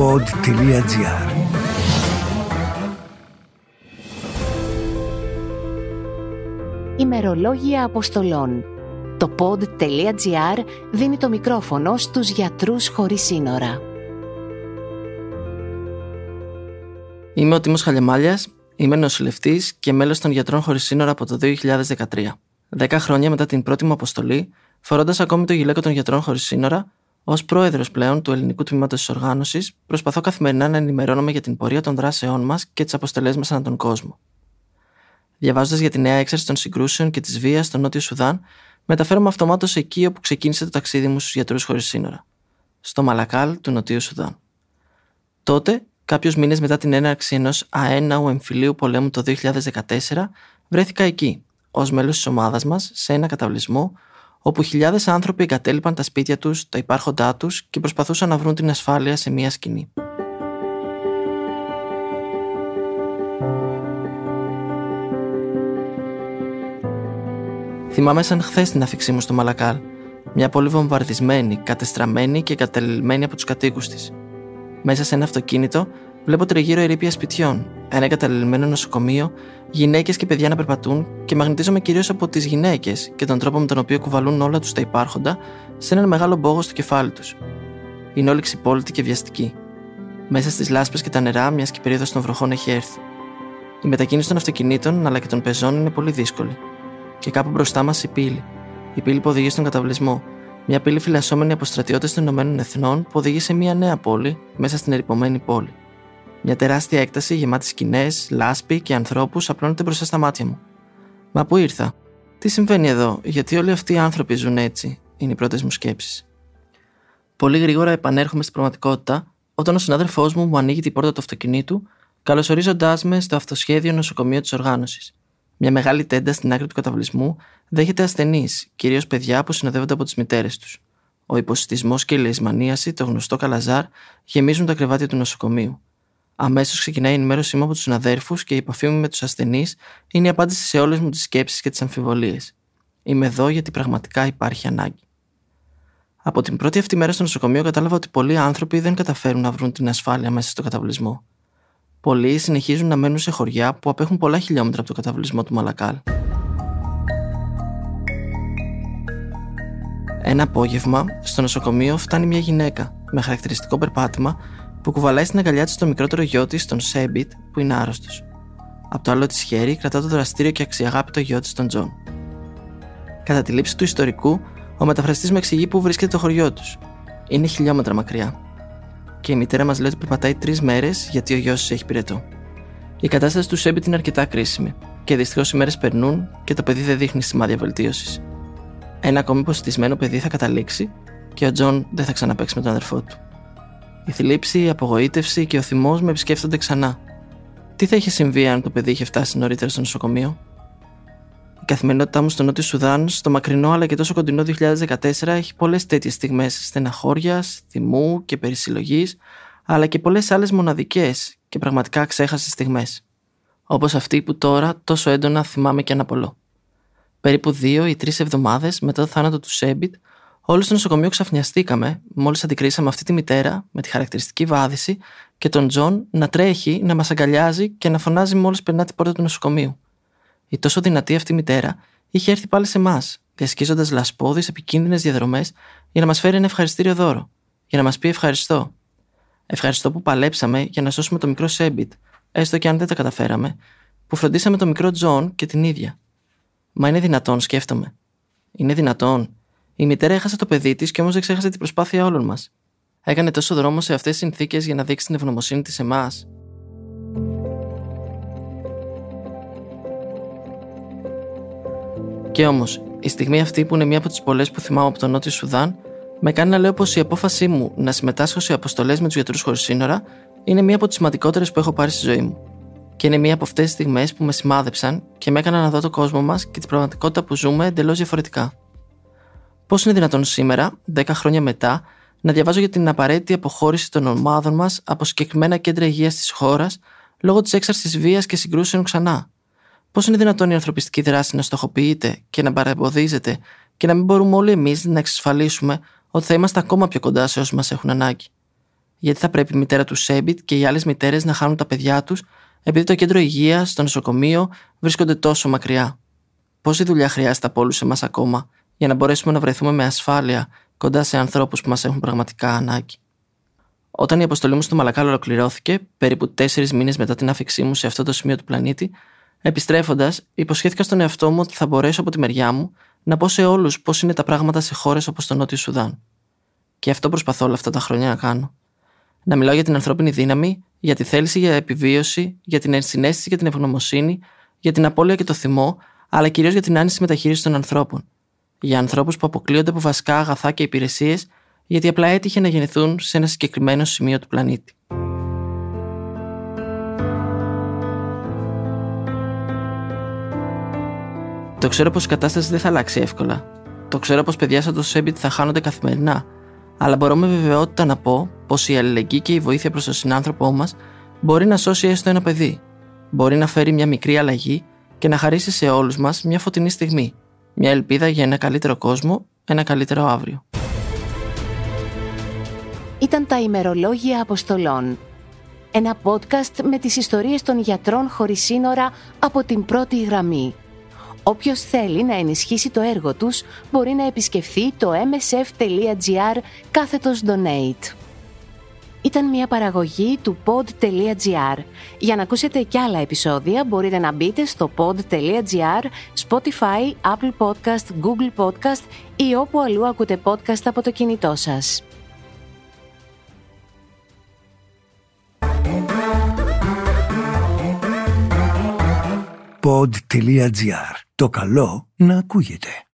pod.gr Ημερολόγια Αποστολών Το pod.gr δίνει το μικρόφωνο στους γιατρούς χωρίς σύνορα. Είμαι ο Τίμος Χαλιαμάλιας, είμαι νοσηλευτής και μέλος των Γιατρών Χωρίς Σύνορα από το 2013. Δέκα χρόνια μετά την πρώτη μου αποστολή, φορώντας ακόμη το γυλαίκο των Γιατρών Χωρίς Σύνορα, Ω πρόεδρος πλέον του ελληνικού τμήματος της οργάνωσης, προσπαθώ καθημερινά να ενημερώνομαι για την πορεία των δράσεών μας και τις αποστελέ μας ανά τον κόσμο. Διαβάζοντας για τη νέα έξαρση των συγκρούσεων και της βίας στο Νότιο Σουδάν, μεταφέρομαι αυτομάτως εκεί όπου ξεκίνησε το ταξίδι μου στους γιατρούς χωρίς σύνορα, στο Μαλακάλ του Νοτιού Σουδάν. Τότε, κάποιους μήνες μετά την έναρξη ενός αέναου εμφυλίου πολέμου το 2014, βρέθηκα εκεί, ως μέλος της ομάδας μας, σε ένα καταβλισμό όπου χιλιάδες άνθρωποι εγκατέλειπαν τα σπίτια τους, τα υπάρχοντά τους και προσπαθούσαν να βρουν την ασφάλεια σε μία σκηνή. Θυμάμαι σαν χθες την αφήξή μου στο Μαλακάλ, μια πόλη βομβαρδισμένη, κατεστραμμένη και κατελημένη από τους κατοίκους της. Μέσα σε ένα αυτοκίνητο βλέπω τριγύρω ερήπια σπιτιών, ένα εγκαταλελειμμένο νοσοκομείο, γυναίκες και παιδιά να περπατούν και μαγνητίζομαι κυρίως από τις γυναίκες και τον τρόπο με τον οποίο κουβαλούν όλα τους τα υπάρχοντα σε έναν μεγάλο μπόγο στο κεφάλι τους. Είναι όλοι ξυπόλυτοι και βιαστικοί. Μέσα στις λάσπες και τα νερά, μιας και η περίοδος των βροχών έχει έρθει. Η μετακίνηση των αυτοκινήτων αλλά και των πεζών είναι πολύ δύσκολη. Και κάπου μπροστά μας η πύλη. Η πύλη που οδηγεί στον καταβλισμό. Μια πύλη φυλασσόμενη από στρατιώτες των Ηνωμένων Εθνών που οδηγεί σε μια νέα πόλη μέσα στην ερυπωμένη πόλη. Μια τεράστια έκταση γεμάτη σκηνές, λάσπη και ανθρώπους απλώνεται μπροστά στα μάτια μου. Μα πού ήρθα, τι συμβαίνει εδώ, γιατί όλοι αυτοί οι άνθρωποι ζουν έτσι, είναι οι πρώτες μου σκέψεις. Πολύ γρήγορα επανέρχομαι στην πραγματικότητα όταν ο συνάδελφός μου μου ανοίγει την πόρτα του αυτοκινήτου, καλωσορίζοντάς με στο αυτοσχέδιο νοσοκομείο της οργάνωσης. Μια μεγάλη τέντα στην άκρη του καταβλισμού δέχεται ασθενείς, κυρίως παιδιά που συνοδεύονται από τις μητέρες τους. Ο υποσυτισμός και η λεσμανίαση, το γνωστό καλαζάρ, γεμίζουν τα κρεβάτια του νοσοκομείου. Αμέσως ξεκινάει η ενημέρωσή μου από τους συναδέρφους και η επαφή μου με τους ασθενείς είναι η απάντηση σε όλες μου τις σκέψεις και τις αμφιβολίες. Είμαι εδώ γιατί πραγματικά υπάρχει ανάγκη. Από την πρώτη αυτή μέρα στο νοσοκομείο κατάλαβα ότι πολλοί άνθρωποι δεν καταφέρουν να βρουν την ασφάλεια μέσα στο καταβλισμό. Πολλοί συνεχίζουν να μένουν σε χωριά που απέχουν πολλά χιλιόμετρα από το καταβλισμό του Μαλακάλ. Ένα απόγευμα, στο νοσοκομείο φτάνει μια γυναίκα με χαρακτηριστικό περπάτημα που κουβαλάει στην αγκαλιά της το μικρότερο γιο της, τον Σέμπιτ, που είναι άρρωστος. Από το άλλο της χέρι κρατά το δραστήριο και αξιαγάπητο γιο της, τον Τζον. Κατά τη λήψη του ιστορικού, ο μεταφραστής με εξηγεί πού βρίσκεται το χωριό τους. Είναι χιλιόμετρα μακριά. Και η μητέρα μας λέει ότι περπατάει τρεις μέρες γιατί ο γιος της έχει πυρετό. Η κατάσταση του Σέμπιτ είναι αρκετά κρίσιμη και δυστυχώς οι μέρες περνούν και το παιδί δεν δείχνει σημάδια βελτίωσης. Ένα ακόμη υποσυτισμένο παιδί θα καταλήξει και ο Τζον δεν θα ξαναπαίξει με τον αδερφό του. Η θλίψη, η απογοήτευση και ο θυμός με επισκέφτονται ξανά. Τι θα είχε συμβεί αν το παιδί είχε φτάσει νωρίτερα στο νοσοκομείο; Η καθημερινότητά μου στο Νότιο Σουδάν, στο μακρινό αλλά και τόσο κοντινό 2014, έχει πολλές τέτοιες στιγμές στεναχώριας, θυμού και περισυλλογής, αλλά και πολλές άλλες μοναδικές και πραγματικά αξέχαστες στιγμές. Όπως αυτή που τώρα τόσο έντονα θυμάμαι και αναπολώ. Περίπου δύο ή τρεις εβδομάδες μετά το θάνατο του Σέμπιτ, Όλοι στο νοσοκομείο ξαφνιαστήκαμε μόλις αντικρίσαμε αυτή τη μητέρα με τη χαρακτηριστική βάδιση και τον Τζον να τρέχει, να μας αγκαλιάζει και να φωνάζει μόλις περνά την πόρτα του νοσοκομείου. Η τόσο δυνατή αυτή μητέρα είχε έρθει πάλι σε εμάς, διασχίζοντας λασπώδεις επικίνδυνες διαδρομές για να μας φέρει ένα ευχαριστήριο δώρο, για να μας πει ευχαριστώ. Ευχαριστώ που παλέψαμε για να σώσουμε το μικρό Σέμπιτ, έστω και αν δεν τα καταφέραμε, που φροντίσαμε το μικρό Τζον και την ίδια. Μα είναι δυνατόν, σκέφτομαι. Είναι δυνατόν η μητέρα έχασε το παιδί της και όμως δεν ξέχασε την προσπάθεια όλων μας. Έκανε τόσο δρόμο σε αυτές τις συνθήκες για να δείξει την ευγνωμοσύνη της σε εμάς. Και όμως, η στιγμή αυτή που είναι μία από τις πολλές που θυμάμαι από το Νότιο Σουδάν, με κάνει να λέω πως η απόφασή μου να συμμετάσχω σε αποστολές με τους γιατρούς χωρίς σύνορα είναι μία από τις σημαντικότερες που έχω πάρει στη ζωή μου. Και είναι μία από αυτές τις στιγμές που με σημάδεψαν και με έκαναν να δω το κόσμο μας και την πραγματικότητα που ζούμε εντελώς διαφορετικά. Πώς είναι δυνατόν σήμερα, 10 χρόνια μετά, να διαβάζω για την απαραίτητη αποχώρηση των ομάδων μας από συγκεκριμένα κέντρα υγείας της χώρας λόγω της έξαρσης βίας και συγκρούσεων ξανά; Πώς είναι δυνατόν η ανθρωπιστική δράση να στοχοποιείται και να παρεμποδίζεται και να μην μπορούμε όλοι εμείς να εξασφαλίσουμε ότι θα είμαστε ακόμα πιο κοντά σε όσου μας έχουν ανάγκη; γιατί θα πρέπει η μητέρα του Σέμπιτ και οι άλλες μητέρες να χάνουν τα παιδιά τους, επειδή το κέντρο υγείας, το νοσοκομείο βρίσκονται τόσο μακριά; Πόση δουλειά χρειάζεται από όλους εμάς ακόμα; Για να μπορέσουμε να βρεθούμε με ασφάλεια κοντά σε ανθρώπους που μας έχουν πραγματικά ανάγκη. Όταν η αποστολή μου στο Μαλακάλ ολοκληρώθηκε, περίπου τέσσερις μήνες μετά την άφηξή μου σε αυτό το σημείο του πλανήτη, επιστρέφοντας, υποσχέθηκα στον εαυτό μου ότι θα μπορέσω από τη μεριά μου να πω σε όλους πώς είναι τα πράγματα σε χώρες όπως το Νότιο Σουδάν. Και αυτό προσπαθώ όλα αυτά τα χρόνια να κάνω. Να μιλάω για την ανθρώπινη δύναμη, για τη θέληση για επιβίωση, για την ενσυναίσθηση και την ευγνωμοσύνη, για την απώλεια και το θυμό, αλλά κυρίως για την άνηση μεταχείρισης των ανθρώπων. Για ανθρώπους που αποκλείονται από βασικά αγαθά και υπηρεσίες, γιατί απλά έτυχε να γεννηθούν σε ένα συγκεκριμένο σημείο του πλανήτη. Το ξέρω πως η κατάσταση δεν θα αλλάξει εύκολα. Το ξέρω πως παιδιά σαν το Σέμπιτ θα χάνονται καθημερινά. Αλλά μπορώ με βεβαιότητα να πω πως η αλληλεγγύη και η βοήθεια προς τον συνάνθρωπό μας μπορεί να σώσει έστω ένα παιδί. Μπορεί να φέρει μια μικρή αλλαγή και να χαρίσει σε όλους μας μια φωτεινή στιγμή. Μια ελπίδα για ένα καλύτερο κόσμο, ένα καλύτερο αύριο. Ήταν τα ημερολόγια αποστολών. Ένα podcast με τις ιστορίες των γιατρών χωρίς σύνορα από την πρώτη γραμμή. Όποιος θέλει να ενισχύσει το έργο τους μπορεί να επισκεφθεί το msf.gr κάθετος donate. Ήταν μια παραγωγή του pod.gr. Για να ακούσετε κι άλλα επεισόδια μπορείτε να μπείτε στο pod.gr, Spotify, Apple Podcast, Google Podcast ή όπου αλλού ακούτε podcast από το κινητό σας. pod.gr. Το καλό να ακούγεται.